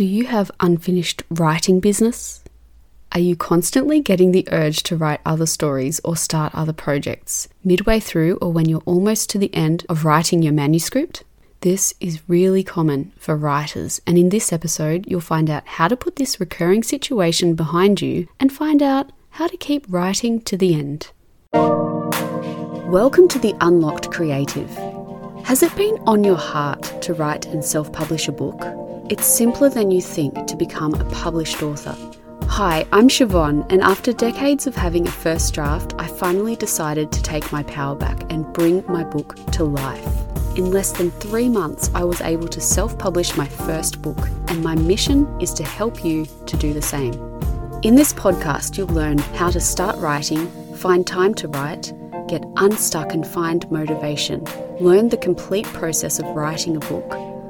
Do you have unfinished writing business? Are you constantly getting the urge to write other stories or start other projects midway through or when you're almost to the end of writing your manuscript? This is really common for writers, and in this episode, you'll find out how to put this recurring situation behind you and find out how to keep writing to the end. Welcome to the Unlocked Creative. Has it been on your heart to write and self publish a book? It's simpler than you think to become a published author. Hi, I'm Siobhan, and after decades of having a first draft, I finally decided to take my power back and bring my book to life. In less than three months, I was able to self publish my first book, and my mission is to help you to do the same. In this podcast, you'll learn how to start writing, find time to write, get unstuck and find motivation, learn the complete process of writing a book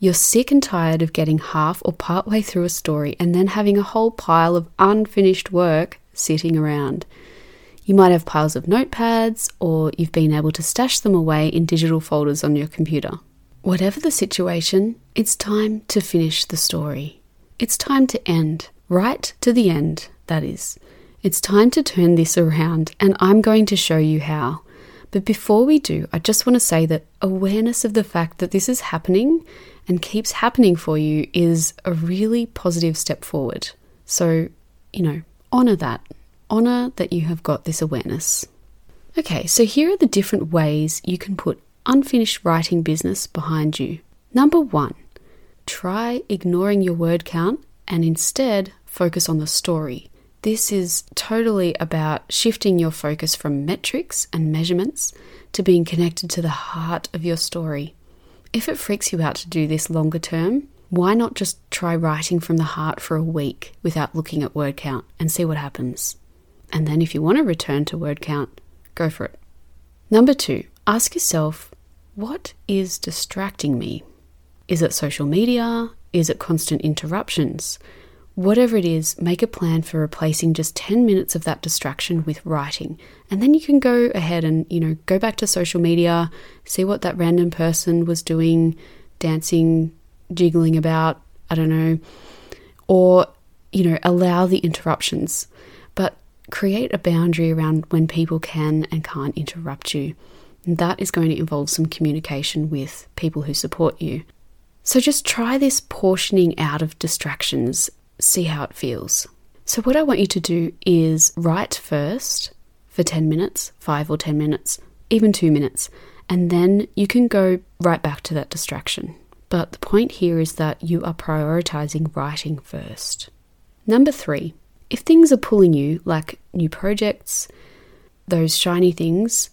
You're sick and tired of getting half or part way through a story and then having a whole pile of unfinished work sitting around. You might have piles of notepads, or you've been able to stash them away in digital folders on your computer. Whatever the situation, it's time to finish the story. It's time to end, right to the end, that is. It's time to turn this around, and I'm going to show you how. But before we do, I just want to say that awareness of the fact that this is happening and keeps happening for you is a really positive step forward. So, you know, honor that. Honor that you have got this awareness. Okay, so here are the different ways you can put unfinished writing business behind you. Number one, try ignoring your word count and instead focus on the story. This is totally about shifting your focus from metrics and measurements to being connected to the heart of your story. If it freaks you out to do this longer term, why not just try writing from the heart for a week without looking at word count and see what happens? And then if you want to return to word count, go for it. Number two, ask yourself what is distracting me? Is it social media? Is it constant interruptions? Whatever it is, make a plan for replacing just 10 minutes of that distraction with writing. And then you can go ahead and, you know, go back to social media, see what that random person was doing, dancing, jiggling about, I don't know, or, you know, allow the interruptions. But create a boundary around when people can and can't interrupt you. And that is going to involve some communication with people who support you. So just try this portioning out of distractions see how it feels. So, what I want you to do is write first for 10 minutes, 5 or 10 minutes, even 2 minutes, and then you can go right back to that distraction. But the point here is that you are prioritizing writing first. Number three, if things are pulling you, like new projects, those shiny things,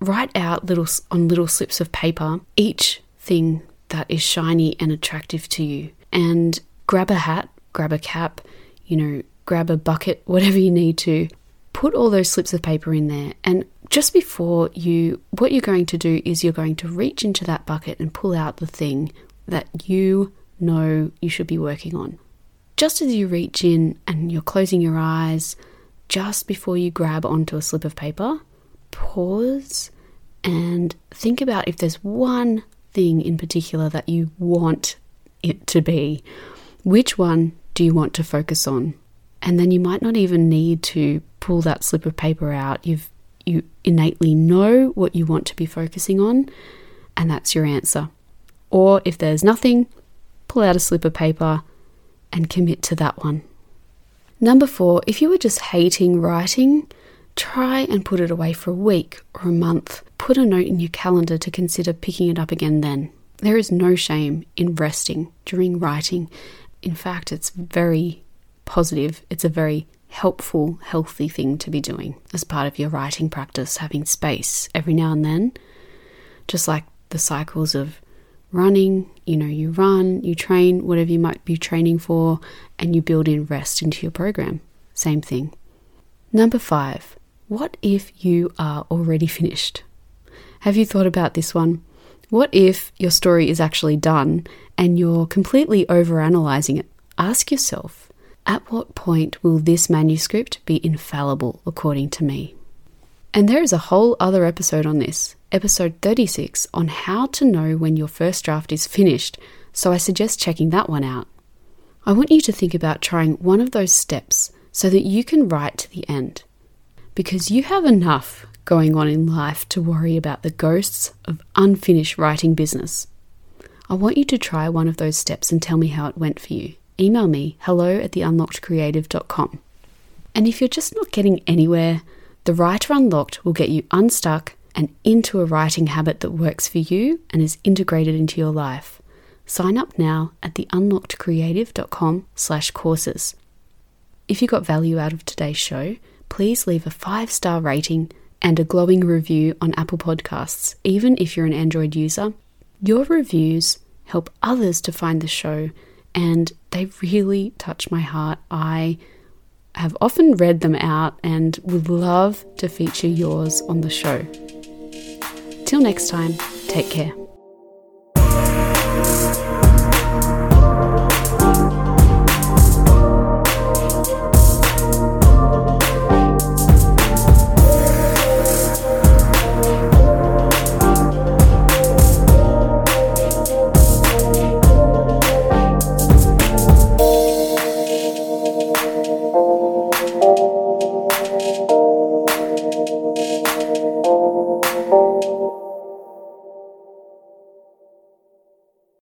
write out little on little slips of paper each thing that is shiny and attractive to you. And grab a hat grab a cap, you know, grab a bucket, whatever you need to. Put all those slips of paper in there. And just before you, what you're going to do is you're going to reach into that bucket and pull out the thing that you know you should be working on. Just as you reach in and you're closing your eyes, just before you grab onto a slip of paper, pause and think about if there's one thing in particular that you want it to be. Which one do you want to focus on? And then you might not even need to pull that slip of paper out. You've you innately know what you want to be focusing on, and that's your answer. Or if there's nothing, pull out a slip of paper and commit to that one. Number four, if you are just hating writing, try and put it away for a week or a month. Put a note in your calendar to consider picking it up again then. There is no shame in resting during writing in fact, it's very positive. It's a very helpful, healthy thing to be doing as part of your writing practice, having space every now and then, just like the cycles of running, you know, you run, you train, whatever you might be training for, and you build in rest into your program. Same thing. Number five, what if you are already finished? Have you thought about this one? What if your story is actually done and you're completely overanalyzing it? Ask yourself, at what point will this manuscript be infallible according to me? And there is a whole other episode on this, episode 36, on how to know when your first draft is finished, so I suggest checking that one out. I want you to think about trying one of those steps so that you can write to the end. Because you have enough going on in life to worry about the ghosts of unfinished writing business. I want you to try one of those steps and tell me how it went for you. Email me hello at theunlockedcreative.com. And if you're just not getting anywhere, the Writer Unlocked will get you unstuck and into a writing habit that works for you and is integrated into your life. Sign up now at theunlockedcreative.com slash courses. If you got value out of today's show, please leave a five-star rating and a glowing review on Apple Podcasts, even if you're an Android user. Your reviews help others to find the show and they really touch my heart. I have often read them out and would love to feature yours on the show. Till next time, take care.